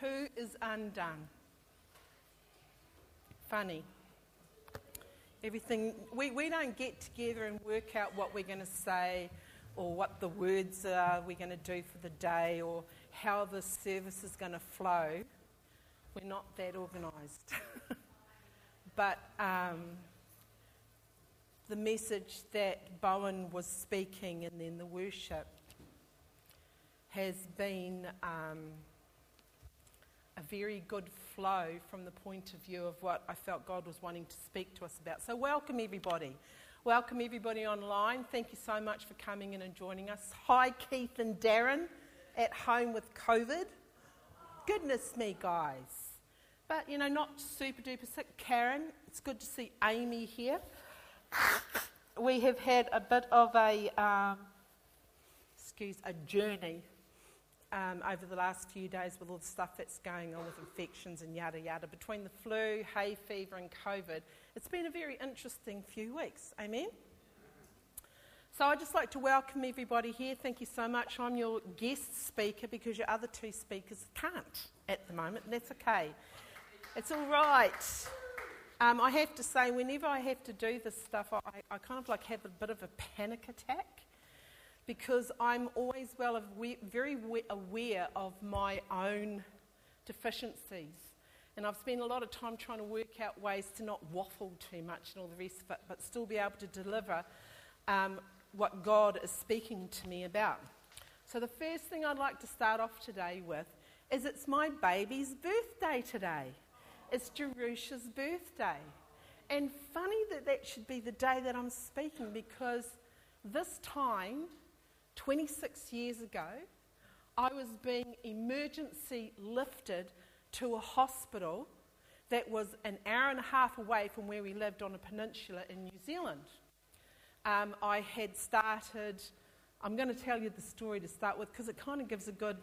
Who is undone? Funny. Everything, we, we don't get together and work out what we're going to say or what the words are we're going to do for the day or how the service is going to flow. We're not that organised. but um, the message that Bowen was speaking and then the worship has been um, a very good flow from the point of view of what I felt God was wanting to speak to us about. So, welcome everybody. Welcome everybody online. Thank you so much for coming in and joining us. Hi, Keith and Darren at home with COVID. Goodness me, guys. But, you know, not super duper sick. Karen, it's good to see Amy here. We have had a bit of a, um, excuse, a journey um, over the last few days with all the stuff that's going on with infections and yada yada. Between the flu, hay fever, and COVID, it's been a very interesting few weeks. Amen? So I'd just like to welcome everybody here. Thank you so much. I'm your guest speaker because your other two speakers can't at the moment, and that's okay. It's all right. Um, I have to say, whenever I have to do this stuff, I, I kind of like have a bit of a panic attack because I'm always well aware, very aware of my own deficiencies. And I've spent a lot of time trying to work out ways to not waffle too much and all the rest of it, but still be able to deliver um, what God is speaking to me about. So, the first thing I'd like to start off today with is it's my baby's birthday today. It's Jerusha's birthday. And funny that that should be the day that I'm speaking because this time 26 years ago, I was being emergency lifted to a hospital that was an hour and a half away from where we lived on a peninsula in New Zealand. Um, I had started, I'm going to tell you the story to start with because it kind of gives a good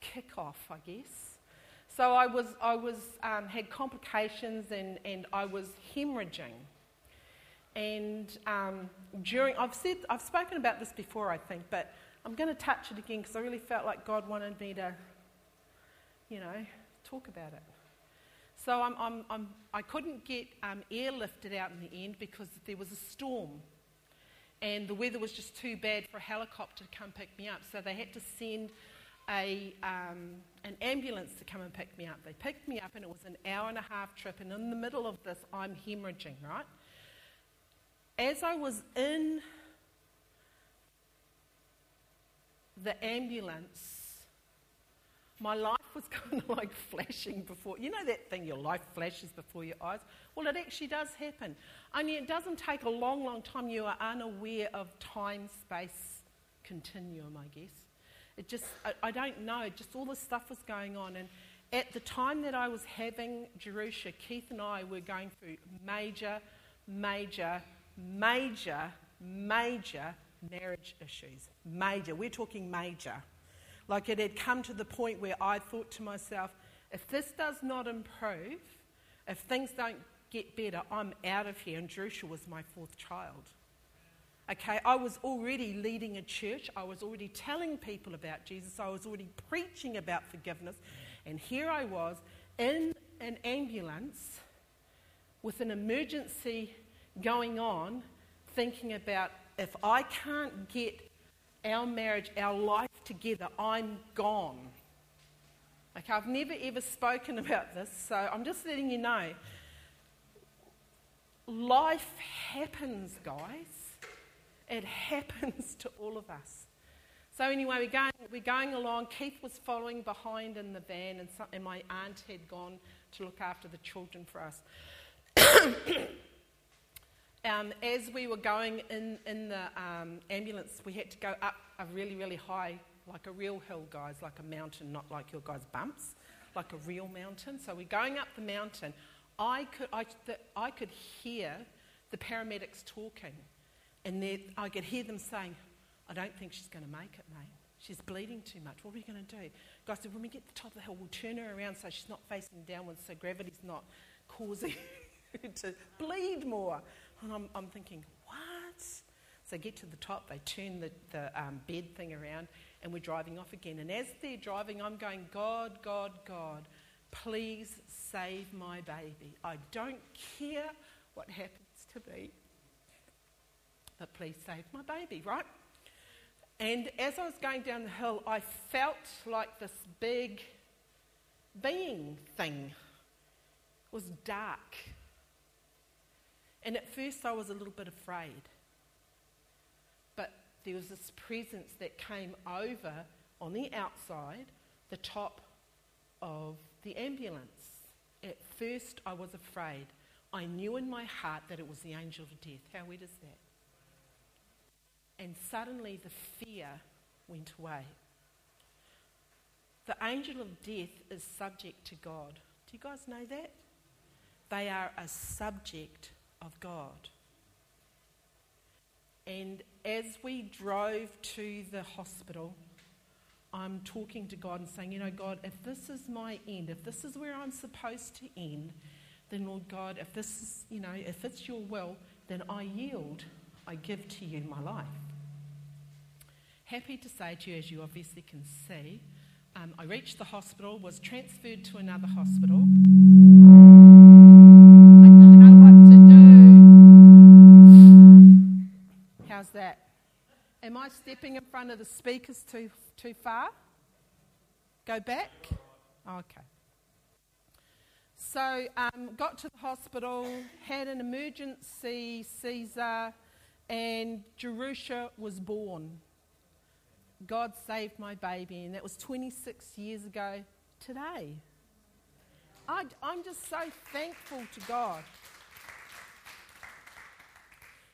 kick off, I guess. So I was, I was um, had complications and, and I was hemorrhaging. And um, during, I've said, I've spoken about this before, I think, but I'm going to touch it again because I really felt like God wanted me to, you know, talk about it. So I'm, I'm, I'm, I could not get um, airlifted out in the end because there was a storm. And the weather was just too bad for a helicopter to come pick me up. So they had to send a, um, an ambulance to come and pick me up. They picked me up, and it was an hour and a half trip. And in the middle of this, I'm hemorrhaging, right? As I was in the ambulance, my life was kind of like flashing before. You know that thing, your life flashes before your eyes? Well, it actually does happen. Only it doesn't take a long, long time. You are unaware of time space continuum, I guess. It just, I, I don't know, just all this stuff was going on. And at the time that I was having Jerusha, Keith and I were going through major, major major, major marriage issues. Major. We're talking major. Like it had come to the point where I thought to myself, if this does not improve, if things don't get better, I'm out of here. And Jerusha was my fourth child. Okay, I was already leading a church. I was already telling people about Jesus. I was already preaching about forgiveness. And here I was in an ambulance with an emergency going on thinking about if I can't get our marriage, our life together, I'm gone. Okay, I've never ever spoken about this, so I'm just letting you know. Life happens, guys. It happens to all of us. So, anyway, we're going, we're going along. Keith was following behind in the van, and, and my aunt had gone to look after the children for us. um, as we were going in, in the um, ambulance, we had to go up a really, really high, like a real hill, guys, like a mountain, not like your guys' bumps, like a real mountain. So we're going up the mountain. I could, I, the, I could hear the paramedics talking, and I could hear them saying, I don't think she's going to make it, mate. She's bleeding too much. What are we going to do? Guys said, when we get to the top of the hill, we'll turn her around so she's not facing downwards, so gravity's not causing to bleed more. And I'm, I'm thinking, what? So get to the top, they turn the, the um, bed thing around, And we're driving off again. And as they're driving, I'm going, God, God, God, please save my baby. I don't care what happens to me, but please save my baby, right? And as I was going down the hill, I felt like this big being thing. Was dark. And at first I was a little bit afraid. But there was this presence that came over on the outside, the top of the ambulance. At first I was afraid. I knew in my heart that it was the angel of death. How weird is that? And suddenly the fear went away. The angel of death is subject to God. Do you guys know that? They are a subject of God. And as we drove to the hospital, I'm talking to God and saying, you know, God, if this is my end, if this is where I'm supposed to end, then Lord God, if this is, you know, if it's your will, then I yield. I give to you my life. Happy to say to you, as you obviously can see, um, I reached the hospital, was transferred to another hospital. I stepping in front of the speakers too, too far? Go back? Okay. So, um, got to the hospital, had an emergency Caesar, and Jerusha was born. God saved my baby, and that was 26 years ago today. I, I'm just so thankful to God.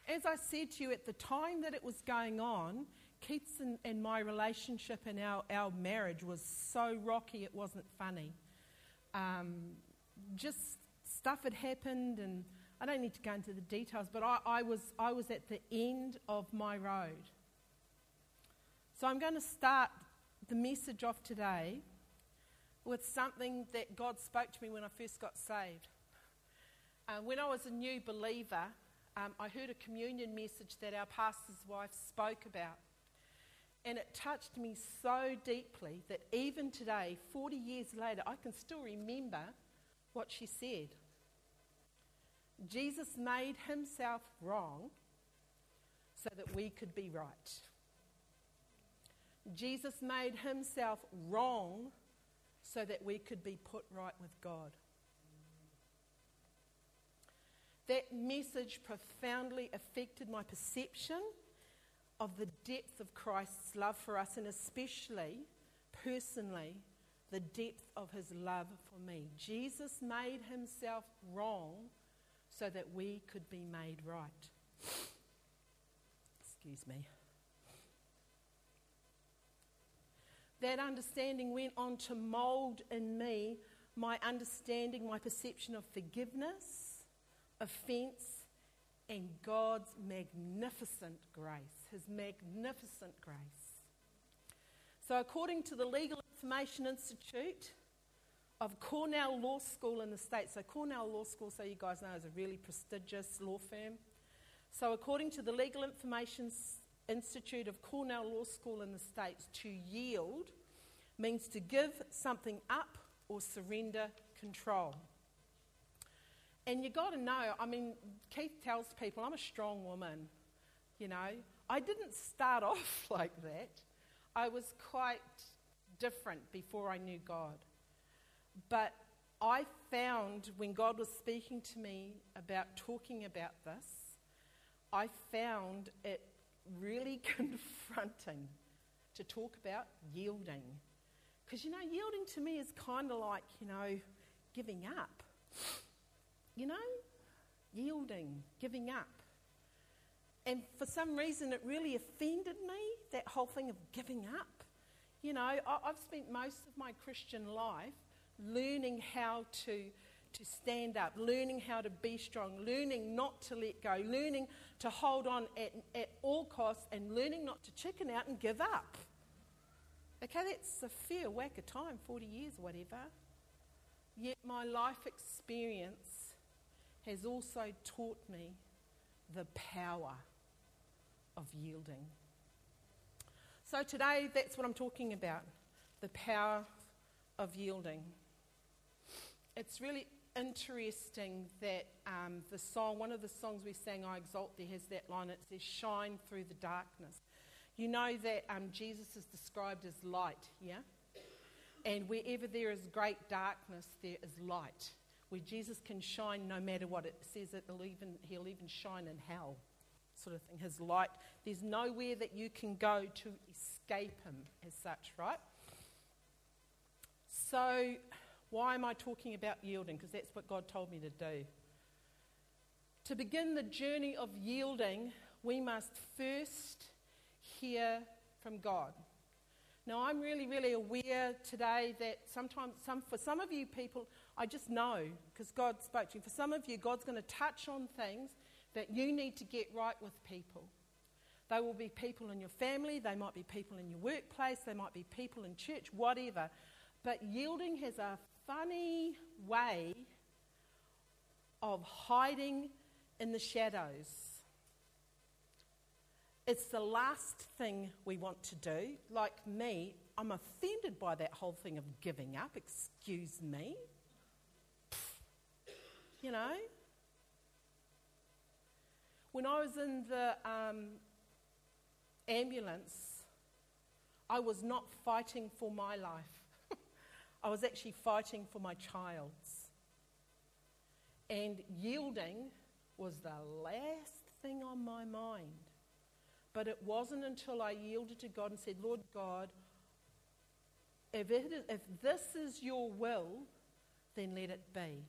As I said to you at the time that it was going on, Keith's and, and my relationship and our, our marriage was so rocky it wasn't funny. Um, just stuff had happened, and I don't need to go into the details, but I, I, was, I was at the end of my road. So I'm going to start the message of today with something that God spoke to me when I first got saved. Uh, when I was a new believer, um, I heard a communion message that our pastor's wife spoke about. And it touched me so deeply that even today, 40 years later, I can still remember what she said. Jesus made himself wrong so that we could be right. Jesus made himself wrong so that we could be put right with God. That message profoundly affected my perception of the depth of Christ's love for us, and especially, personally, the depth of his love for me. Jesus made himself wrong so that we could be made right. Excuse me. That understanding went on to mould in me my understanding, my perception of forgiveness, offence, and God's magnificent grace, His magnificent grace. So, according to the Legal Information Institute of Cornell Law School in the States, so Cornell Law School, so you guys know, is a really prestigious law firm. So, according to the Legal Information Institute of Cornell Law School in the States, to yield means to give something up or surrender control. And you got to know, I mean, Keith tells people, I'm a strong woman. You know, I didn't start off like that. I was quite different before I knew God. But I found when God was speaking to me about talking about this, I found it really confronting to talk about yielding. Because, you know, yielding to me is kind of like, you know, giving up. You know? Yielding, giving up. And for some reason, it really offended me, that whole thing of giving up. You know, I've spent most of my Christian life learning how to to stand up, learning how to be strong, learning not to let go, learning to hold on at, at all costs, and learning not to chicken out and give up. Okay, that's a fair whack of time, 40 years whatever. Yet my life experience has also taught me the power of yielding. So today, that's what I'm talking about the power of yielding. It's really interesting that um, the song, one of the songs we sang, I Exalt Thee, has that line. It says, Shine through the darkness. You know that um, Jesus is described as light, yeah? And wherever there is great darkness, there is light. Where Jesus can shine no matter what. It says that he'll even, he'll even shine in hell, sort of thing. His light. There's nowhere that you can go to escape him as such, right? So, why am I talking about yielding? Because that's what God told me to do. To begin the journey of yielding, we must first hear from God. Now, I'm really, really aware today that sometimes, some, for some of you people, I just know because God spoke to me. For some of you, God's going to touch on things that you need to get right with people. They will be people in your family, they might be people in your workplace, they might be people in church, whatever. But yielding has a funny way of hiding in the shadows. It's the last thing we want to do. Like me, I'm offended by that whole thing of giving up. Excuse me. You know? When I was in the um, ambulance, I was not fighting for my life. I was actually fighting for my child's. And yielding was the last thing on my mind. But it wasn't until I yielded to God and said, Lord God, if, if this is your will, then let it be.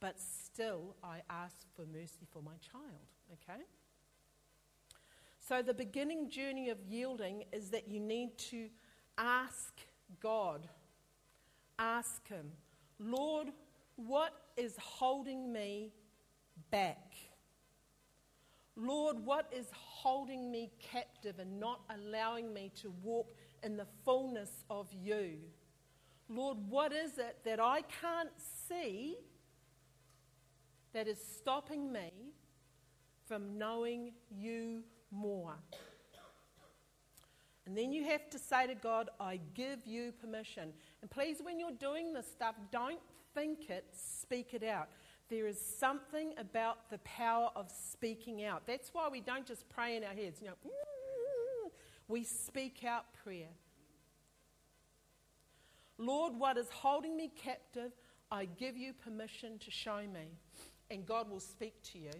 But still, I ask for mercy for my child, okay? So, the beginning journey of yielding is that you need to ask God. Ask Him, Lord, what is holding me back? Lord, what is holding me captive and not allowing me to walk in the fullness of you? Lord, what is it that I can't see that is stopping me from knowing you more? And then you have to say to God, I give you permission. And please, when you're doing this stuff, don't think it, speak it out. There is something about the power of speaking out. That's why we don't just pray in our heads, you know, we speak out prayer. Lord, what is holding me captive, I give you permission to show me. And God will speak to you.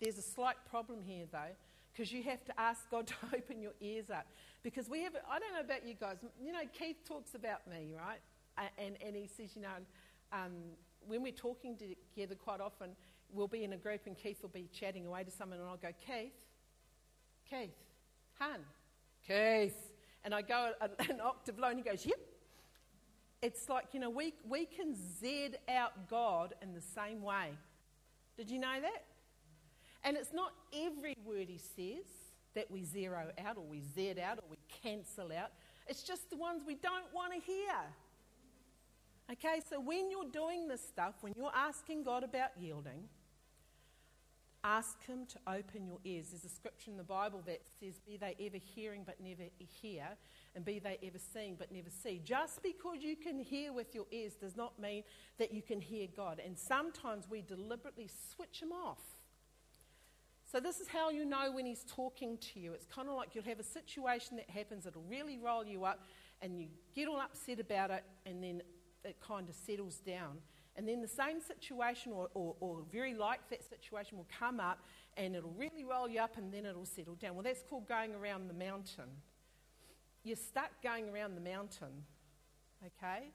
There's a slight problem here, though, because you have to ask God to open your ears up. Because we have, I don't know about you guys, you know, Keith talks about me, right? And, and he says, you know, um, when we're talking together quite often, we'll be in a group and Keith will be chatting away to someone and I'll go, Keith, Keith, Han, Keith. And I go an octave low and he goes, yep. It's like, you know, we, we can Z out God in the same way. Did you know that? And it's not every word he says that we zero out or we Z out or we cancel out. It's just the ones we don't want to hear. Okay, so when you're doing this stuff, when you're asking God about yielding, ask Him to open your ears. There's a scripture in the Bible that says, Be they ever hearing but never hear, and be they ever seeing but never see. Just because you can hear with your ears does not mean that you can hear God. And sometimes we deliberately switch Him off. So, this is how you know when He's talking to you. It's kind of like you'll have a situation that happens that'll really roll you up, and you get all upset about it, and then it kind of settles down. And then the same situation, or, or, or, very like that situation, will come up and it'll really roll you up and then it'll settle down. Well, that's called going around the mountain. You're stuck going around the mountain, okay?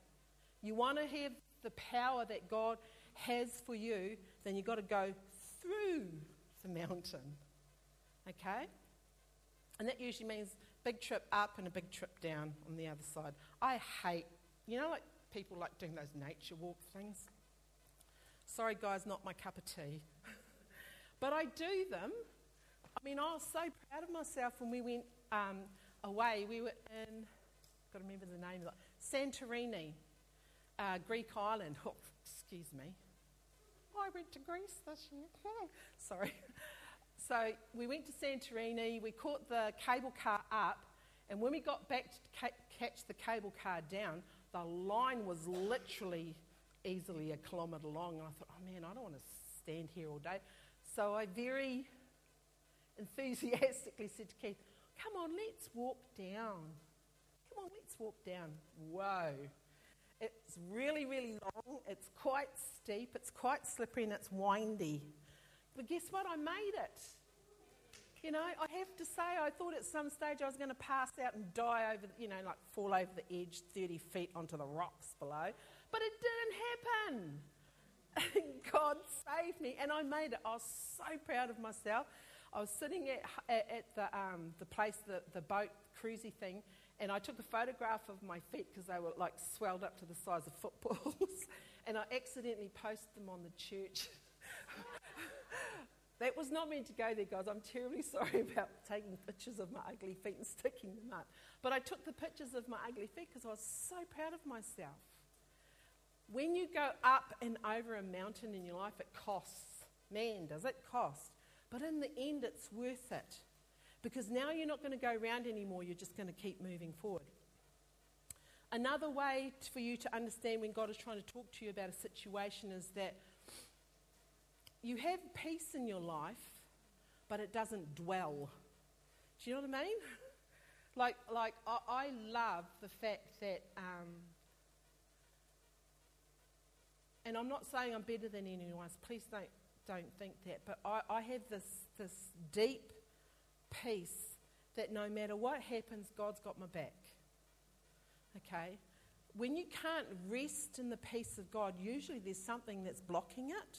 You want to have the power that God has for you, then you've got to go through the mountain, okay? And that usually means big trip up and a big trip down on the other side. I hate, you know, like people like doing those nature walk things. Sorry, guys, not my cup of tea. but I do them. I mean, I was so proud of myself when we went um, away. We were in, got to remember the name of it, Santorini, uh, Greek island. Oh, excuse me. I went to Greece this year. Sorry. So we went to Santorini, we caught the cable car up, and when we got back to ca- catch the cable car down, the line was literally easily a kilometre long. And I thought, oh man, I don't want to stand here all day. So I very enthusiastically said to Keith, come on, let's walk down. Come on, let's walk down. Whoa. It's really, really long. It's quite steep. It's quite slippery and it's windy. But guess what? I made it. You know, I have to say, I thought at some stage I was going to pass out and die over, you know, like fall over the edge 30 feet onto the rocks below. But it didn't happen. God saved me and I made it. I was so proud of myself. I was sitting at, at, at the, um, the place, the, the boat cruisy thing, and I took a photograph of my feet because they were like swelled up to the size of footballs, and I accidentally posted them on the church that was not meant to go there, guys. I'm terribly sorry about taking pictures of my ugly feet and sticking them up. But I took the pictures of my ugly feet because I was so proud of myself. When you go up and over a mountain in your life, it costs. Man, does it cost. But in the end, it's worth it. Because now you're not going to go around anymore, you're just going to keep moving forward. Another way for you to understand when God is trying to talk to you about a situation is that you have peace in your life, but it doesn't dwell. Do you know what I mean? like, like I, I love the fact that, um, and I'm not saying I'm better than anyone else. Please don't don't think that. But I, I have this this deep peace that no matter what happens, God's got my back. Okay. When you can't rest in the peace of God, usually there's something that's blocking it.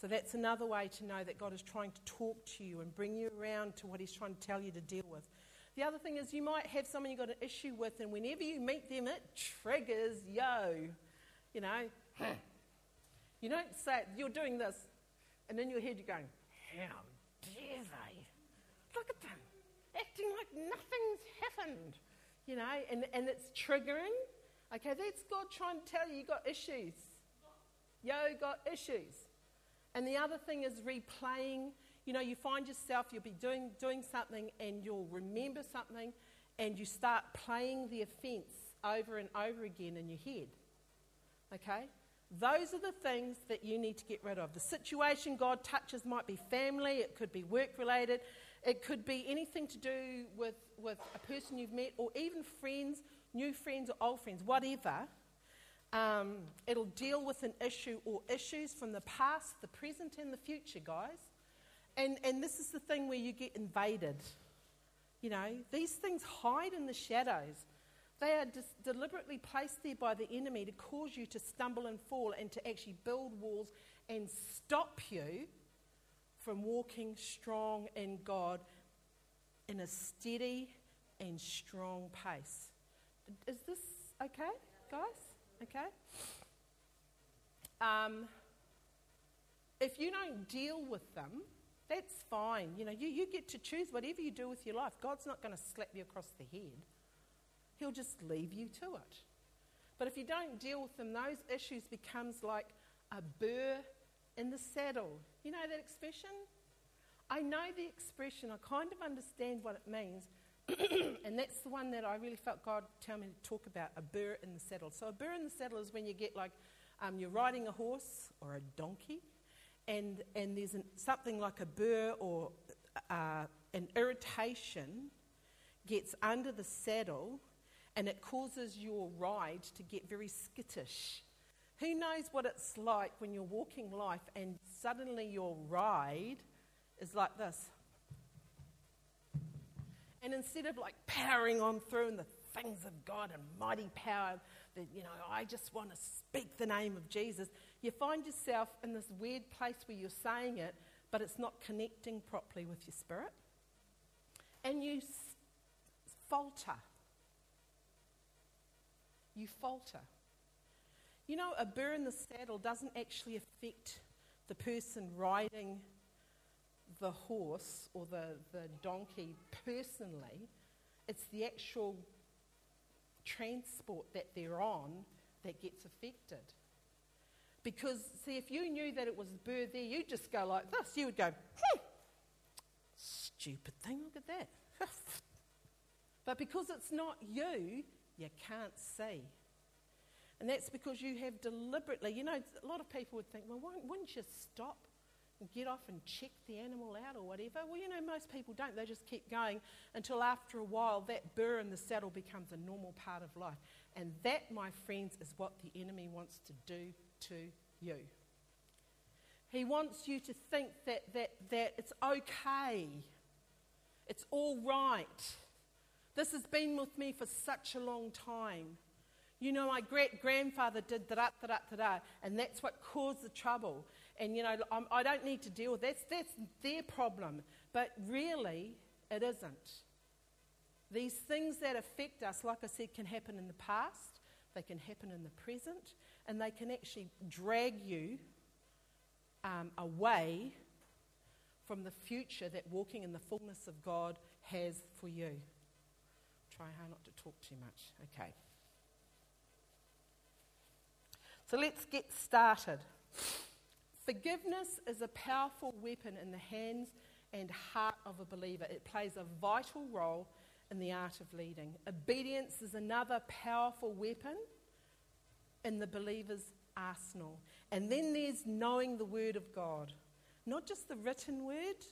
So that's another way to know that God is trying to talk to you and bring you around to what He's trying to tell you to deal with. The other thing is, you might have someone you've got an issue with, and whenever you meet them, it triggers yo. You know, you don't say, you're doing this, and in your head you're going, how dare they? Look at them, acting like nothing's happened. You know, and, and it's triggering. Okay, that's God trying to tell you you've got issues. Yo, got issues. And the other thing is replaying. You know, you find yourself, you'll be doing, doing something and you'll remember something and you start playing the offence over and over again in your head. Okay? Those are the things that you need to get rid of. The situation God touches might be family, it could be work related, it could be anything to do with, with a person you've met, or even friends, new friends or old friends, whatever. Um, it'll deal with an issue or issues from the past, the present, and the future, guys. And, and this is the thing where you get invaded. You know, these things hide in the shadows. They are dis- deliberately placed there by the enemy to cause you to stumble and fall and to actually build walls and stop you from walking strong in God in a steady and strong pace. Is this okay, guys? Okay? Um, if you don't deal with them, that's fine. You know, you, you get to choose whatever you do with your life. God's not going to slap you across the head. He'll just leave you to it. But if you don't deal with them, those issues becomes like a burr in the saddle. You know that expression? I know the expression. I kind of understand what it means. and that's the one that I really felt God tell me to talk about a burr in the saddle. So, a burr in the saddle is when you get like um, you're riding a horse or a donkey, and, and there's an, something like a burr or uh, an irritation gets under the saddle and it causes your ride to get very skittish. Who knows what it's like when you're walking life and suddenly your ride is like this? And instead of like powering on through in the things of God and mighty power, that, you know, I just want to speak the name of Jesus, you find yourself in this weird place where you're saying it, but it's not connecting properly with your spirit. And you falter. You falter. You know, a burr in the saddle doesn't actually affect the person riding the horse or the, the donkey personally, it's the actual transport that they're on that gets affected. Because, see, if you knew that it was a bird there, you'd just go like this. You would go, hmm, stupid thing. Look at that. but because it's not you, you can't see. And that's because you have deliberately, you know, a lot of people would think, well, wouldn't you stop and get off and check the animal out or whatever? Well, you know, most people don't. They just keep going until after a while that burr in the saddle becomes a normal part of life. And that, my friends, is what the enemy wants to do to you. He wants you to think that, that, that it's okay, it's all right. This has been with me for such a long time. You know, my great grandfather did da da da da da, and that's what caused the trouble. And, you know, I'm, I do not need to deal with that. That's, that's their problem. But really, it isn't. These things that affect us, like I said, can happen in the past, they can happen in the present, and they can actually drag you um, away from the future that walking in the fullness of God has for you. Try hard not to talk too much. Okay. So let's get started. Forgiveness is a powerful weapon in the hands and heart of a believer. It plays a vital role in the art of leading. Obedience is another powerful weapon in the believer's arsenal. And then there's knowing the Word of God. Not just the written Word,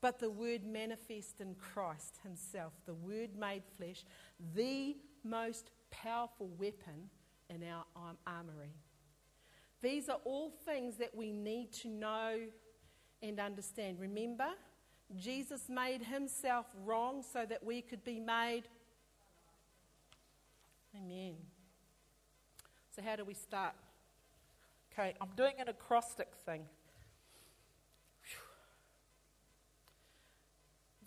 but the Word manifest in Christ Himself, the Word made flesh, the most powerful weapon in our armory. These are all things that we need to know and understand. Remember, Jesus made himself wrong so that we could be made. Amen. So, how do we start? Okay, I'm doing an acrostic thing.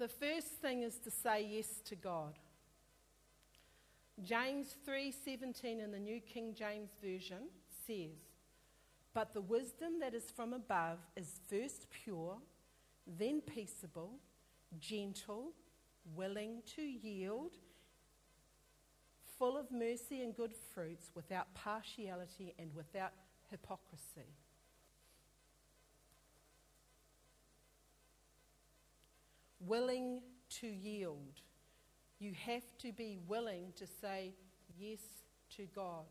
The first thing is to say yes to God. James 3:17 in the New King James Version says, "But the wisdom that is from above is first pure, then peaceable, gentle, willing to yield, full of mercy and good fruits, without partiality and without hypocrisy." Willing to yield. You have to be willing to say yes to God.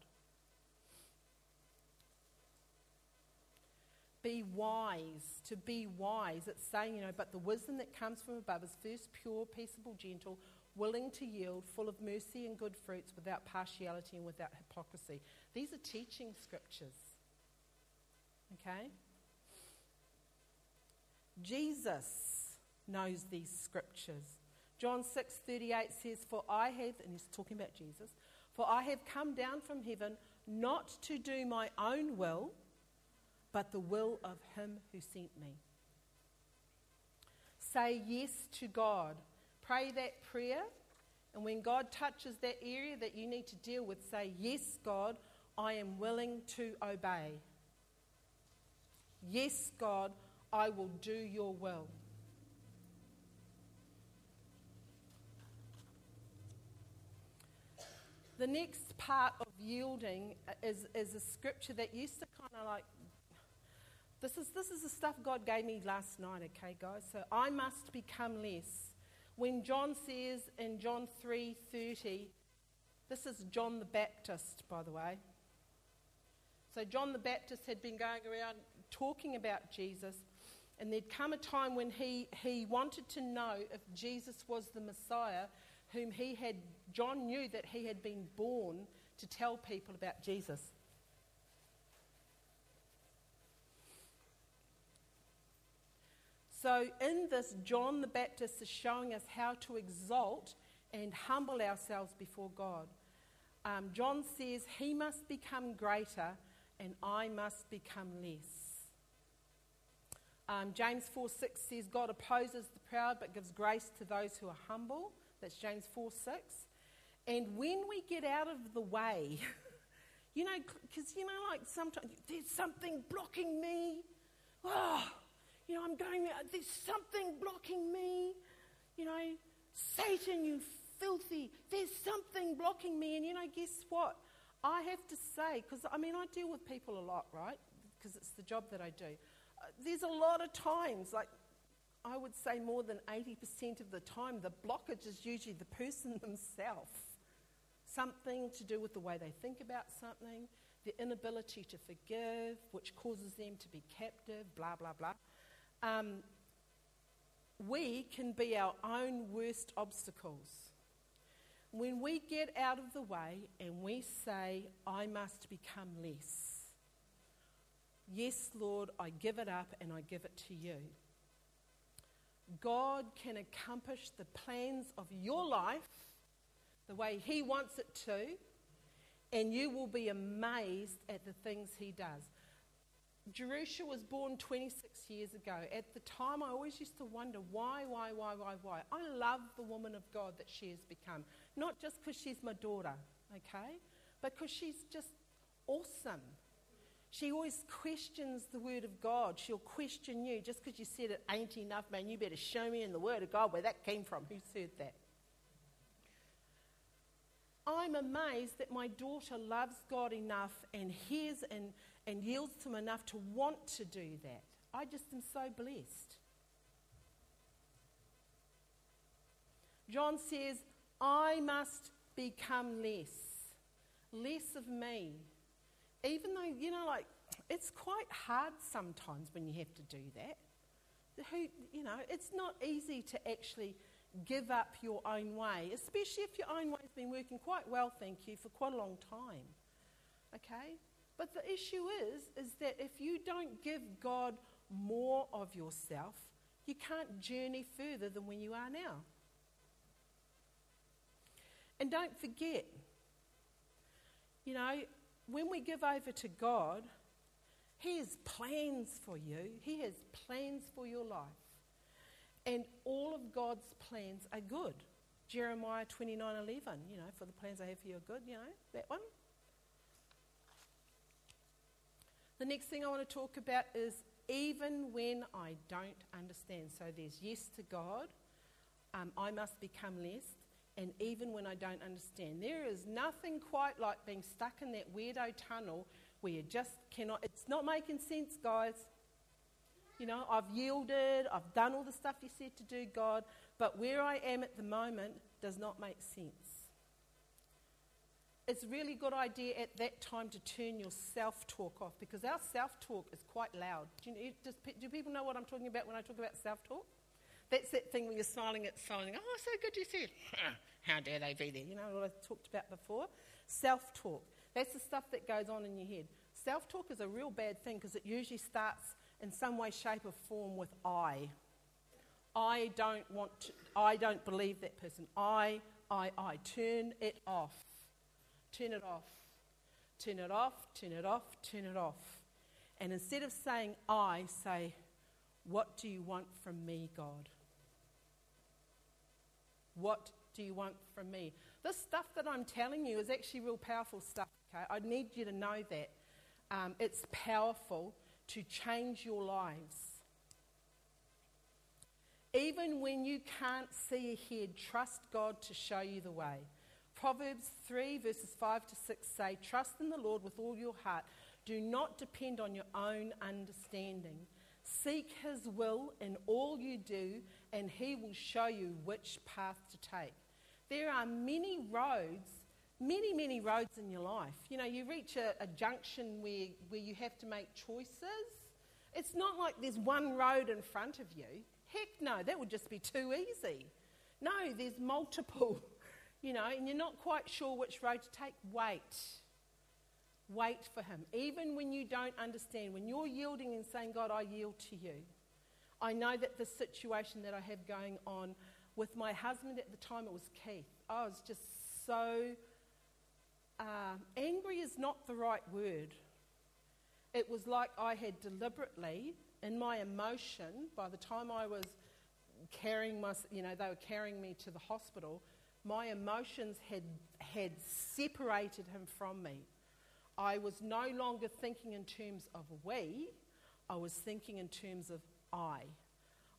Be wise, to be wise. It's saying, you know, but the wisdom that comes from above is first pure, peaceable, gentle, willing to yield, full of mercy and good fruits, without partiality and without hypocrisy. These are teaching scriptures. Okay? Jesus knows these scriptures. John 6:38 says, "For I have," and he's talking about Jesus, "For I have come down from heaven not to do my own will, but the will of him who sent me." Say yes to God. Pray that prayer, and when God touches that area that you need to deal with, say, "Yes, God, I am willing to obey." Yes, God, I will do your will. The next part of yielding is, is a scripture that used to kind of like this is, this is the stuff God gave me last night, okay, guys? So I must become less. When John says in John 3:30, this is John the Baptist, by the way. So John the Baptist had been going around talking about Jesus, and there'd come a time when he, he wanted to know if Jesus was the Messiah whom he had, John knew that he had been born to tell people about Jesus. So, in this, John the Baptist is showing us how to exalt and humble ourselves before God. Um, John says, He must become greater and I must become less. Um, James 4 6 says, God opposes the proud but gives grace to those who are humble. That's James 4 6. And when we get out of the way, you know, because, you know, like sometimes there's something blocking me. Oh, you know, I'm going, there's something blocking me. You know, Satan, you filthy, there's something blocking me. And, you know, guess what? I have to say, because I mean, I deal with people a lot, right? Because it's the job that I do. Uh, there's a lot of times, like, I would say more than 80% of the time, the blockage is usually the person themselves. Something to do with the way they think about something, the inability to forgive, which causes them to be captive, blah, blah, blah. Um, we can be our own worst obstacles. When we get out of the way and we say, I must become less. Yes, Lord, I give it up and I give it to you. God can accomplish the plans of your life the way He wants it to, and you will be amazed at the things He does. Jerusha was born 26 years ago. At the time, I always used to wonder why, why, why, why, why. I love the woman of God that she has become. Not just because she's my daughter, okay? But because she's just awesome. She always questions the Word of God. She'll question you. Just because you said it ain't enough, man, you better show me in the Word of God where that came from. Who said that? I'm amazed that my daughter loves God enough and hears and, and yields to Him enough to want to do that. I just am so blessed. John says, I must become less, less of me even though, you know, like, it's quite hard sometimes when you have to do that. Who, you know, it's not easy to actually give up your own way, especially if your own way's been working quite well, thank you, for quite a long time. Okay? But the issue is, is that if you don't give God more of yourself, you can't journey further than where you are now. And don't forget, you know, when we give over to God, He has plans for you, He has plans for your life. And all of God's plans are good. Jeremiah 29 11, you know, for the plans I have for you are good, you know, that one. The next thing I want to talk about is even when I don't understand. So there's yes to God, um, I must become less and even when I don't understand. There is nothing quite like being stuck in that weirdo tunnel where you just cannot, it's not making sense, guys. You know, I've yielded, I've done all the stuff you said to do, God, but where I am at the moment does not make sense. It's a really good idea at that time to turn your self talk off because our self talk is quite loud. Do, you, does, do people know what I'm talking about when I talk about self talk? That's that thing when you're smiling at someone, oh, so good you said. How dare they be there? You know what I talked about before? Self talk. That's the stuff that goes on in your head. Self talk is a real bad thing because it usually starts in some way, shape, or form with I. I don't want to, I don't believe that person. I, I, I. Turn it off. Turn it off. Turn it off, turn it off, turn it off. And instead of saying I, say, What do you want from me, God? What do you want from me? This stuff that I'm telling you is actually real powerful stuff, okay? I need you to know that. Um, it's powerful to change your lives. Even when you can't see ahead, trust God to show you the way. Proverbs 3, verses 5 to 6 say, Trust in the Lord with all your heart. Do not depend on your own understanding. Seek his will in all you do, and he will show you which path to take. There are many roads, many, many roads in your life. You know, you reach a, a junction where, where you have to make choices. It's not like there's one road in front of you. Heck no, that would just be too easy. No, there's multiple, you know, and you're not quite sure which road to take. Wait. Wait for Him. Even when you don't understand, when you're yielding and saying, God, I yield to you. I know that the situation that I have going on with my husband at the time, it was Keith. I was just so uh, angry, is not the right word. It was like I had deliberately, in my emotion, by the time I was carrying my, you know, they were carrying me to the hospital, my emotions had, had separated him from me. I was no longer thinking in terms of we, I was thinking in terms of I.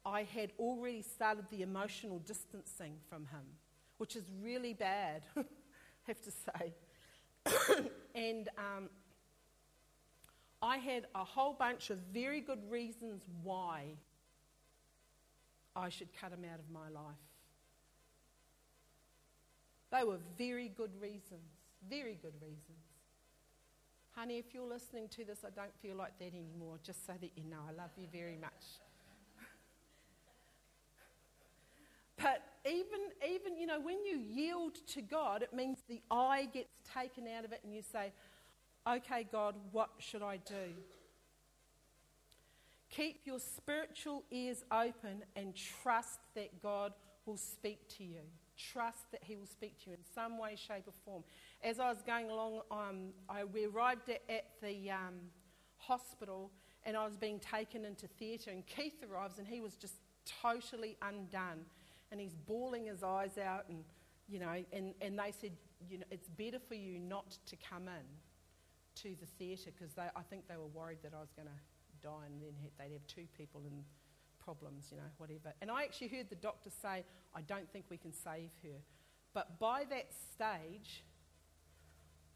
I had already started the emotional distancing from him, which is really bad, I have to say. and um, I had a whole bunch of very good reasons why I should cut him out of my life. They were very good reasons, very good reasons. Honey, if you're listening to this, I don't feel like that anymore, just so that you know I love you very much. but even, even, you know, when you yield to God, it means the I gets taken out of it and you say, okay, God, what should I do? Keep your spiritual ears open and trust that God will speak to you. Trust that He will speak to you in some way, shape, or form. As I was going along, um, I, we arrived at, at the um, hospital and I was being taken into theatre, and Keith arrives and he was just totally undone. And he's bawling his eyes out, and, you know, and, and they said, you know, it's better for you not to come in to the theatre because I think they were worried that I was going to die and then they'd have two people in problems, you know, whatever. And I actually heard the doctor say, I don't think we can save her. But by that stage,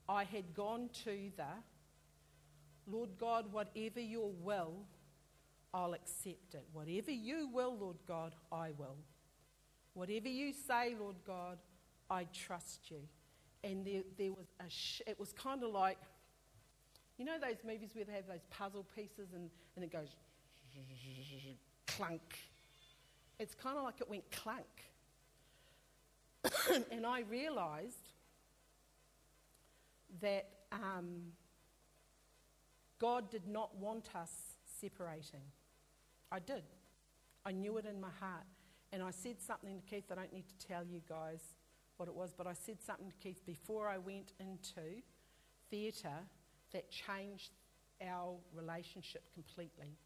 I had gone to the Lord God, whatever your will, I'll accept it. Whatever you will, Lord God, I will. Whatever you say, Lord God, I trust you. And there, there was a, sh- it was kind of like, you know those movies where they have those puzzle pieces and, and it goes clunk? It's kind of like it went clunk. and I realized that um, God did not want us separating. I did. I knew it in my heart. And I said something to Keith. I don't need to tell you guys what it was, but I said something to Keith before I went into theatre that changed our relationship completely.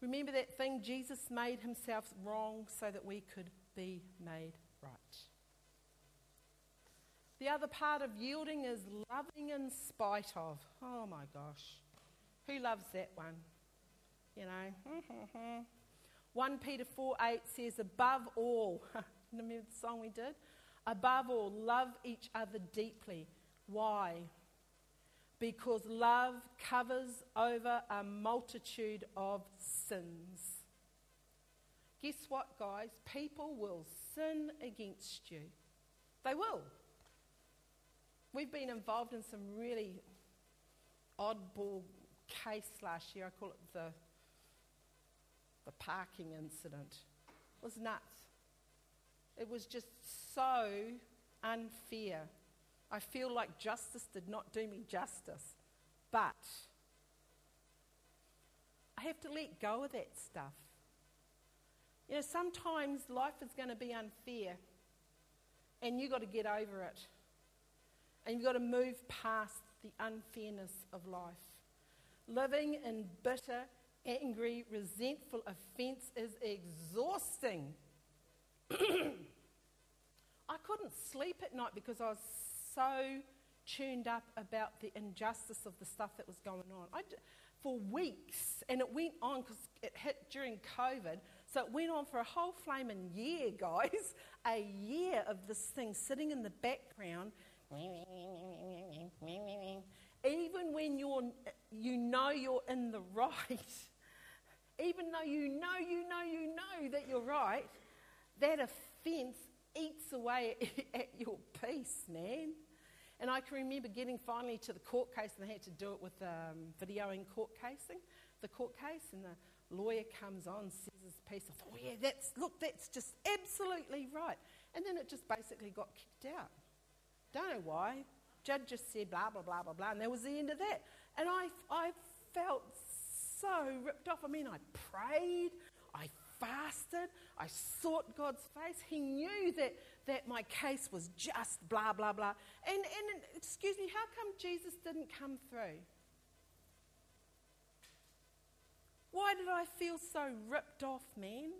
Remember that thing Jesus made himself wrong so that we could be made right. The other part of yielding is loving in spite of. Oh my gosh. Who loves that one? You know? 1 Peter 4 8 says, above all, remember the song we did? Above all, love each other deeply why? Because love covers over a multitude of sins. Guess what, guys? People will sin against you. They will. We've been involved in some really oddball case last year. I call it the, the parking incident. Was nuts. It was just so unfair. I feel like justice did not do me justice. But I have to let go of that stuff. You know, sometimes life is going to be unfair, and you've got to get over it. And you've got to move past the unfairness of life. Living in bitter, angry, resentful offence is exhausting. I couldn't sleep at night because I was so tuned up about the injustice of the stuff that was going on. I, for weeks, and it went on because it hit during COVID, so it went on for a whole flaming year, guys. A year of this thing sitting in the background. Even when you're, you know you're in the right, even though you know, you know, you know that you're right, that offence eats away at your peace, man. And I can remember getting finally to the court case, and they had to do it with um, videoing court casing, the court case, and the lawyer comes on, says his piece. I thought, oh yeah, that's look, that's just absolutely right. And then it just basically got kicked out. Don't know why. Judge just said blah blah blah blah blah, and that was the end of that. And I, I felt so ripped off. I mean, I prayed, I fasted, I sought God's face. He knew that, that my case was just blah, blah, blah. And, and excuse me, how come Jesus didn't come through? Why did I feel so ripped off, man?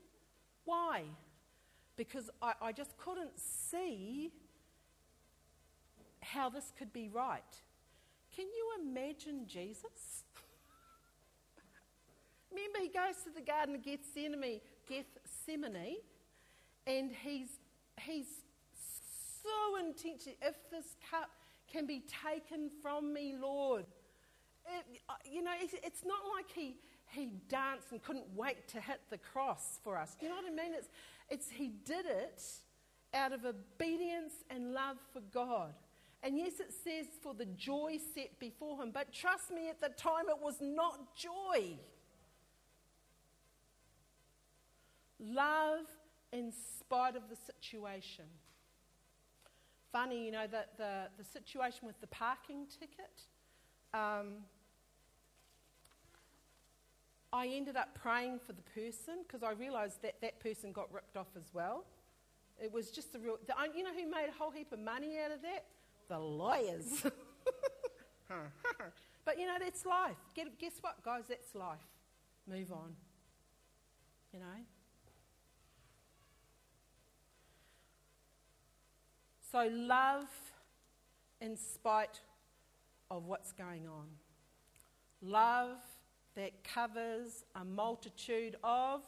Why? Because I, I just couldn't see how this could be right. Can you imagine Jesus? Remember, he goes to the Garden of Gethsemane, Gethsemane and he's, he's so intentional. If this cup can be taken from me, Lord. It, uh, you know, it's, it's not like he, he danced and couldn't wait to hit the cross for us. You know what I mean? It's, it's he did it out of obedience and love for God. And yes, it says for the joy set before him, but trust me, at the time it was not joy. Love in spite of the situation. Funny, you know, that the, the situation with the parking ticket. Um, I ended up praying for the person because I realised that that person got ripped off as well. It was just a real. The, you know who made a whole heap of money out of that? The lawyers. but you know, that's life. Guess what, guys? That's life. Move on. You know? So, love in spite of what's going on. Love that covers a multitude of.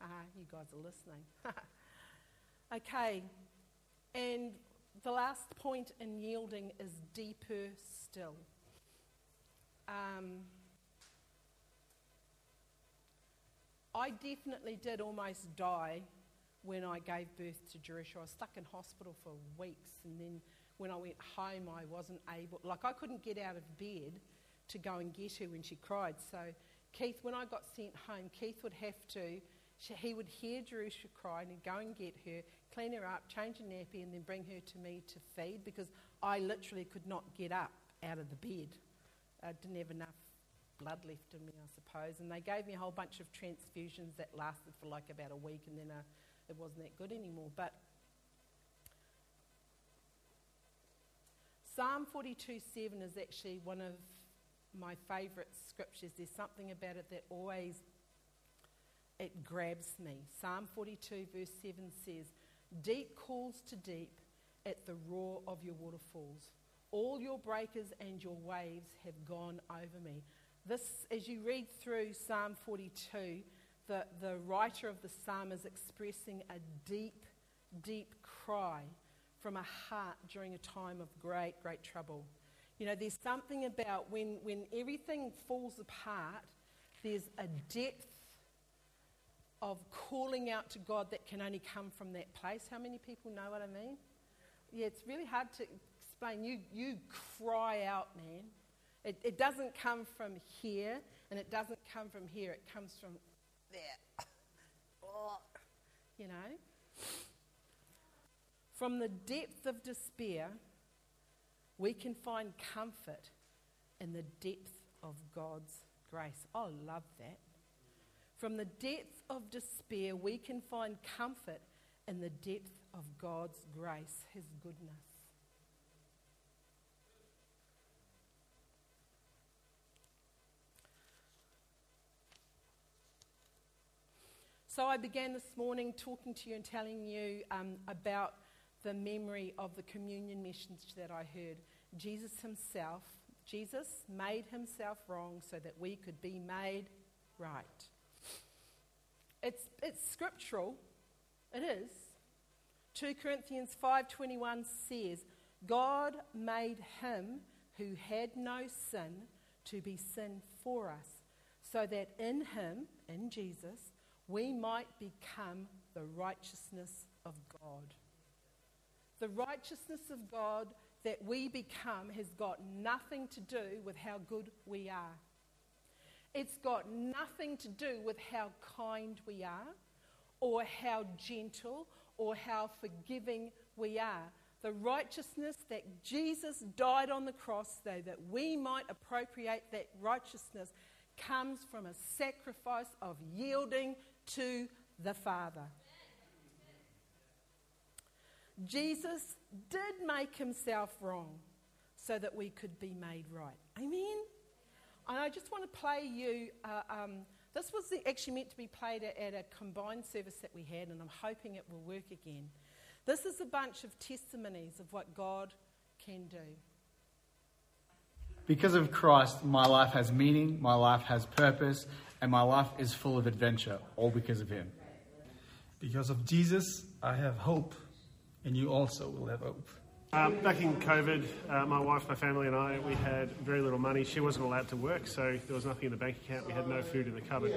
Ah, you guys are listening. okay, and the last point in yielding is deeper still. Um, I definitely did almost die when I gave birth to Jerusha. I was stuck in hospital for weeks, and then when I went home, I wasn't able, like, I couldn't get out of bed to go and get her when she cried. So, Keith, when I got sent home, Keith would have to, he would hear Jerusha cry and he'd go and get her, clean her up, change her nappy, and then bring her to me to feed because I literally could not get up out of the bed. I didn't have enough blood left in me, I suppose. And they gave me a whole bunch of transfusions that lasted for like about a week, and then uh, it wasn't that good anymore. But Psalm 42 7 is actually one of my favourite scriptures. There's something about it that always it grabs me. Psalm 42 verse 7 says, Deep calls to deep at the roar of your waterfalls. All your breakers and your waves have gone over me. This, as you read through Psalm 42, the, the writer of the psalm is expressing a deep, deep cry from a heart during a time of great, great trouble. You know, there's something about when, when everything falls apart, there's a depth of calling out to God that can only come from that place. How many people know what I mean? Yeah, it's really hard to explain. You, you cry out, man. It, it doesn't come from here, and it doesn't come from here. It comes from you know? From the depth of despair, we can find comfort in the depth of God's grace. I love that. From the depth of despair, we can find comfort in the depth of God's grace, His goodness. So I began this morning talking to you and telling you um, about the memory of the communion message that I heard. Jesus himself, Jesus made himself wrong so that we could be made right. It's, it's scriptural. It is. 2 Corinthians 5:21 says, God made him who had no sin to be sin for us, so that in him, in Jesus, we might become the righteousness of God. The righteousness of God that we become has got nothing to do with how good we are. It's got nothing to do with how kind we are, or how gentle, or how forgiving we are. The righteousness that Jesus died on the cross, so that we might appropriate that righteousness, comes from a sacrifice of yielding to the Father. Jesus did make himself wrong so that we could be made right. Amen? And I just want to play you. Uh, um, this was actually meant to be played at, at a combined service that we had, and I'm hoping it will work again. This is a bunch of testimonies of what God can do. Because of Christ, my life has meaning, my life has purpose, and my life is full of adventure, all because of Him. Because of Jesus, I have hope and you also will have hope. Um, back in COVID, uh, my wife, my family, and I, we had very little money. She wasn't allowed to work, so there was nothing in the bank account. We had no food in the cupboard.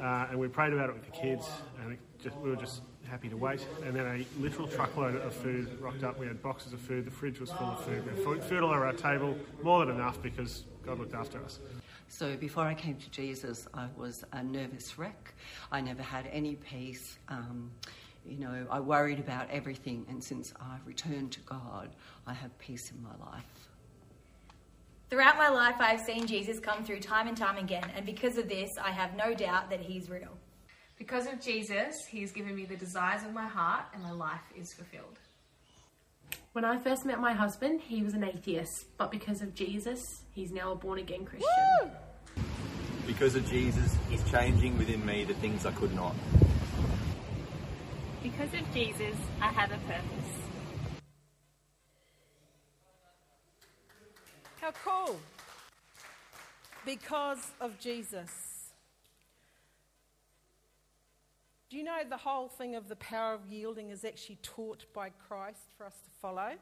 Uh, and we prayed about it with the kids, and just, we were just happy to wait. And then a literal truckload of food rocked up. We had boxes of food. The fridge was full of food. We had food, food all over our table, more than enough because God looked after us. So before I came to Jesus, I was a nervous wreck. I never had any peace. Um, you know, I worried about everything, and since I've returned to God, I have peace in my life. Throughout my life, I have seen Jesus come through time and time again, and because of this, I have no doubt that He's real. Because of Jesus, He has given me the desires of my heart, and my life is fulfilled. When I first met my husband, he was an atheist, but because of Jesus, he's now a born again Christian. Woo! Because of Jesus, He's changing within me the things I could not. Because of Jesus, I have a purpose. How cool! Because of Jesus. Do you know the whole thing of the power of yielding is actually taught by Christ for us to follow?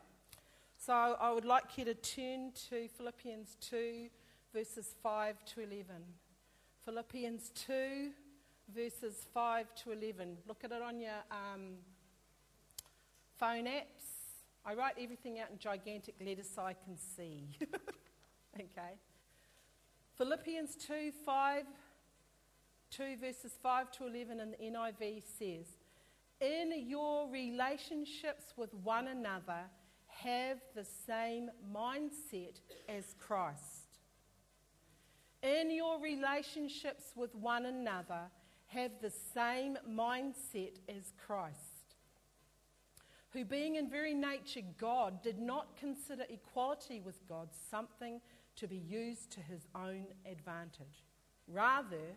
So I would like you to turn to Philippians 2, verses 5 to 11. Philippians 2, verses 5 to 11. Look at it on your um, phone apps. I write everything out in gigantic letters so I can see. okay. Philippians 2 5, 2 verses 5 to 11 in the NIV says, In your relationships with one another, have the same mindset as Christ. In your relationships with one another, have the same mindset as Christ, who, being in very nature God, did not consider equality with God something to be used to his own advantage. Rather,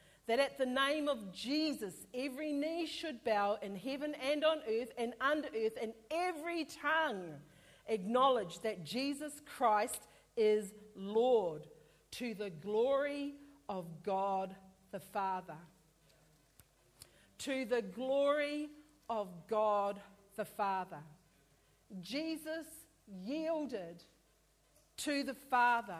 that at the name of Jesus every knee should bow in heaven and on earth and under earth, and every tongue acknowledge that Jesus Christ is Lord to the glory of God the Father. To the glory of God the Father. Jesus yielded to the Father.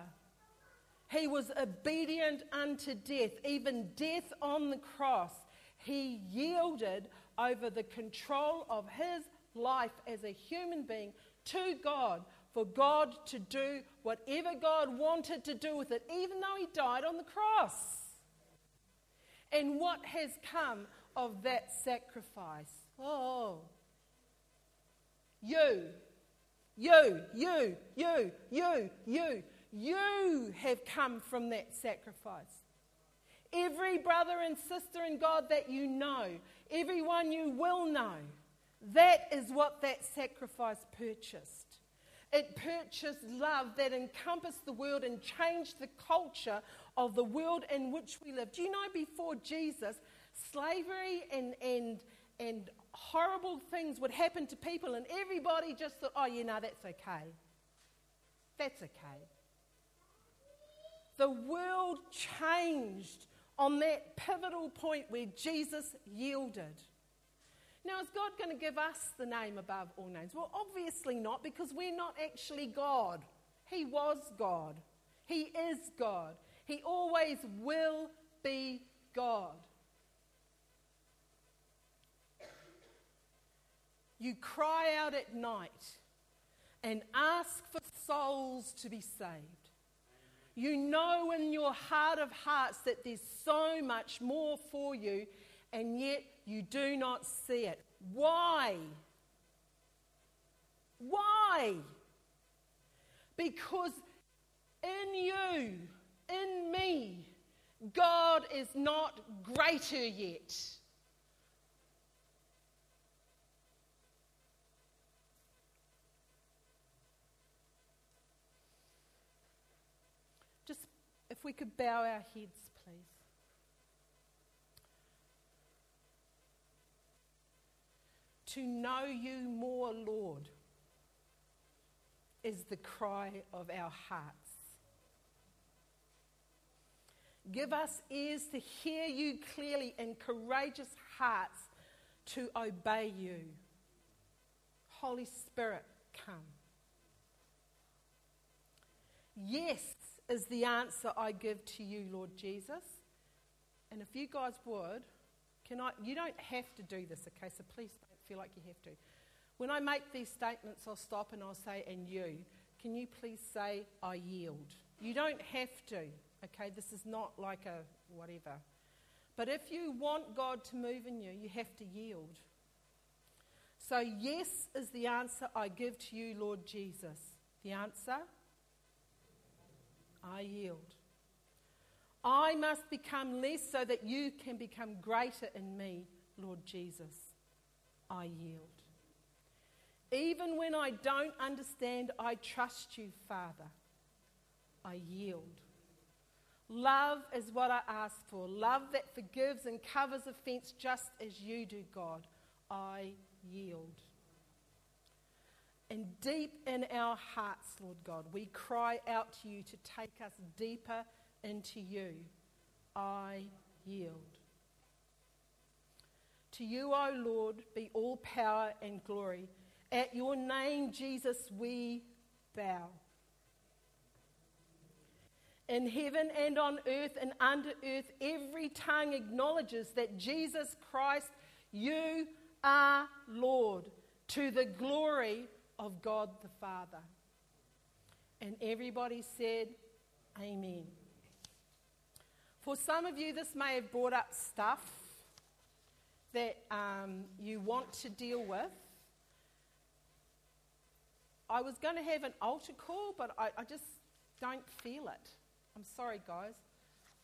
He was obedient unto death, even death on the cross. He yielded over the control of his life as a human being to God for God to do whatever God wanted to do with it, even though he died on the cross. And what has come of that sacrifice? Oh. You, you, you, you, you, you, you have come from that sacrifice. Every brother and sister in God that you know, everyone you will know, that is what that sacrifice purchased. It purchased love that encompassed the world and changed the culture of the world in which we live. Do you know before Jesus, slavery and, and, and horrible things would happen to people, and everybody just thought, oh, you know, that's okay. That's okay. The world changed on that pivotal point where Jesus yielded. Now, is God going to give us the name above all names? Well, obviously not, because we're not actually God. He was God. He is God. He always will be God. you cry out at night and ask for souls to be saved. You know in your heart of hearts that there's so much more for you, and yet you do not see it. Why? Why? Because in you, in me, God is not greater yet. If we could bow our heads, please. To know you more, Lord, is the cry of our hearts. Give us ears to hear you clearly and courageous hearts to obey you. Holy Spirit, come. Yes is the answer I give to you, Lord Jesus. And if you guys would, can I, you don't have to do this, okay? So please don't feel like you have to. When I make these statements, I'll stop and I'll say, and you, can you please say, I yield? You don't have to, okay? This is not like a whatever. But if you want God to move in you, you have to yield. So, yes is the answer I give to you, Lord Jesus. The answer? I yield. I must become less so that you can become greater in me, Lord Jesus. I yield. Even when I don't understand, I trust you, Father. I yield. Love is what I ask for. Love that forgives and covers offense just as you do, God. I yield. And deep in our hearts, Lord God, we cry out to you to take us deeper into you. I yield. To you, O Lord, be all power and glory. At your name, Jesus, we bow. In heaven and on earth and under earth, every tongue acknowledges that Jesus Christ, you are Lord, to the glory of God the Father. And everybody said, Amen. For some of you, this may have brought up stuff that um, you want to deal with. I was going to have an altar call, but I, I just don't feel it. I'm sorry, guys.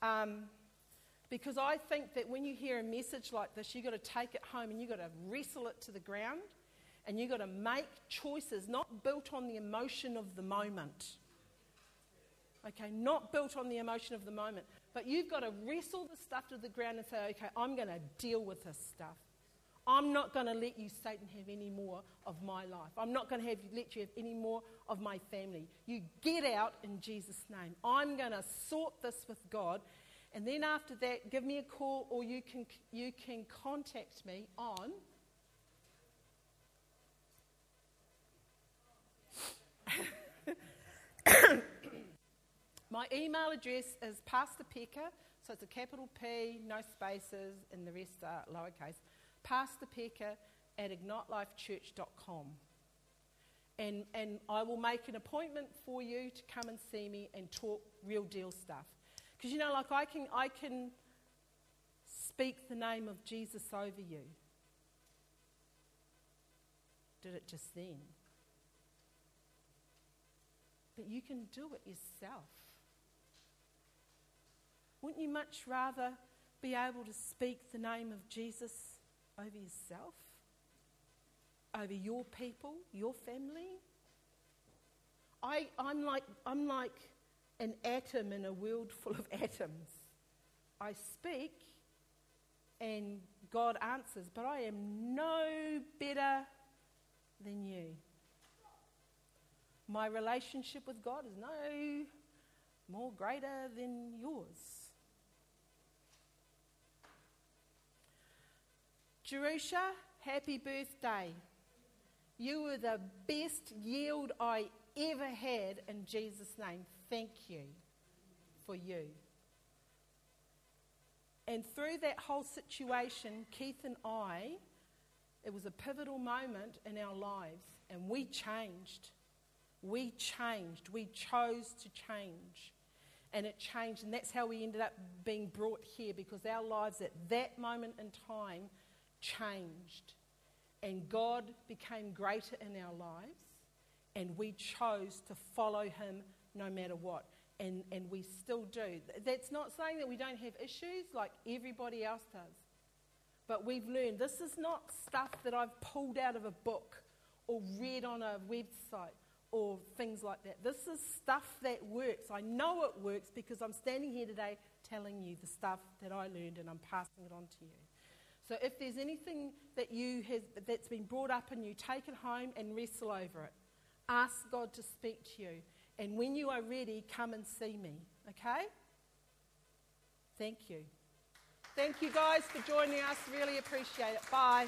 Um, because I think that when you hear a message like this, you've got to take it home and you've got to wrestle it to the ground and you've got to make choices not built on the emotion of the moment. Okay, not built on the emotion of the moment, but you've got to wrestle the stuff to the ground and say, okay, I'm going to deal with this stuff. I'm not going to let you, Satan, have any more of my life. I'm not going to have, let you have any more of my family. You get out in Jesus' name. I'm going to sort this with God. And then after that, give me a call or you can, you can contact me on My email address is Pastor so it's a capital P, no spaces, and the rest are lowercase. Pastor at ignitelifechurch.com. And, and I will make an appointment for you to come and see me and talk real deal stuff. Because you know, like I can, I can speak the name of Jesus over you. Did it just then. But you can do it yourself. Wouldn't you much rather be able to speak the name of Jesus over yourself? Over your people, your family? I, I'm, like, I'm like an atom in a world full of atoms. I speak and God answers, but I am no better than you. My relationship with God is no more greater than yours. Jerusha, happy birthday. You were the best yield I ever had in Jesus' name. Thank you for you. And through that whole situation, Keith and I, it was a pivotal moment in our lives, and we changed. We changed. We chose to change. And it changed, and that's how we ended up being brought here because our lives at that moment in time changed. And God became greater in our lives, and we chose to follow Him no matter what. And, and we still do. That's not saying that we don't have issues like everybody else does. But we've learned this is not stuff that I've pulled out of a book or read on a website. or things like that. This is stuff that works. I know it works because I'm standing here today telling you the stuff that I learned and I'm passing it on to you. So if there's anything that you has, that's been brought up and you, take it home and wrestle over it. Ask God to speak to you. And when you are ready, come and see me. Okay? Thank you. Thank you guys for joining us. Really appreciate it. Bye.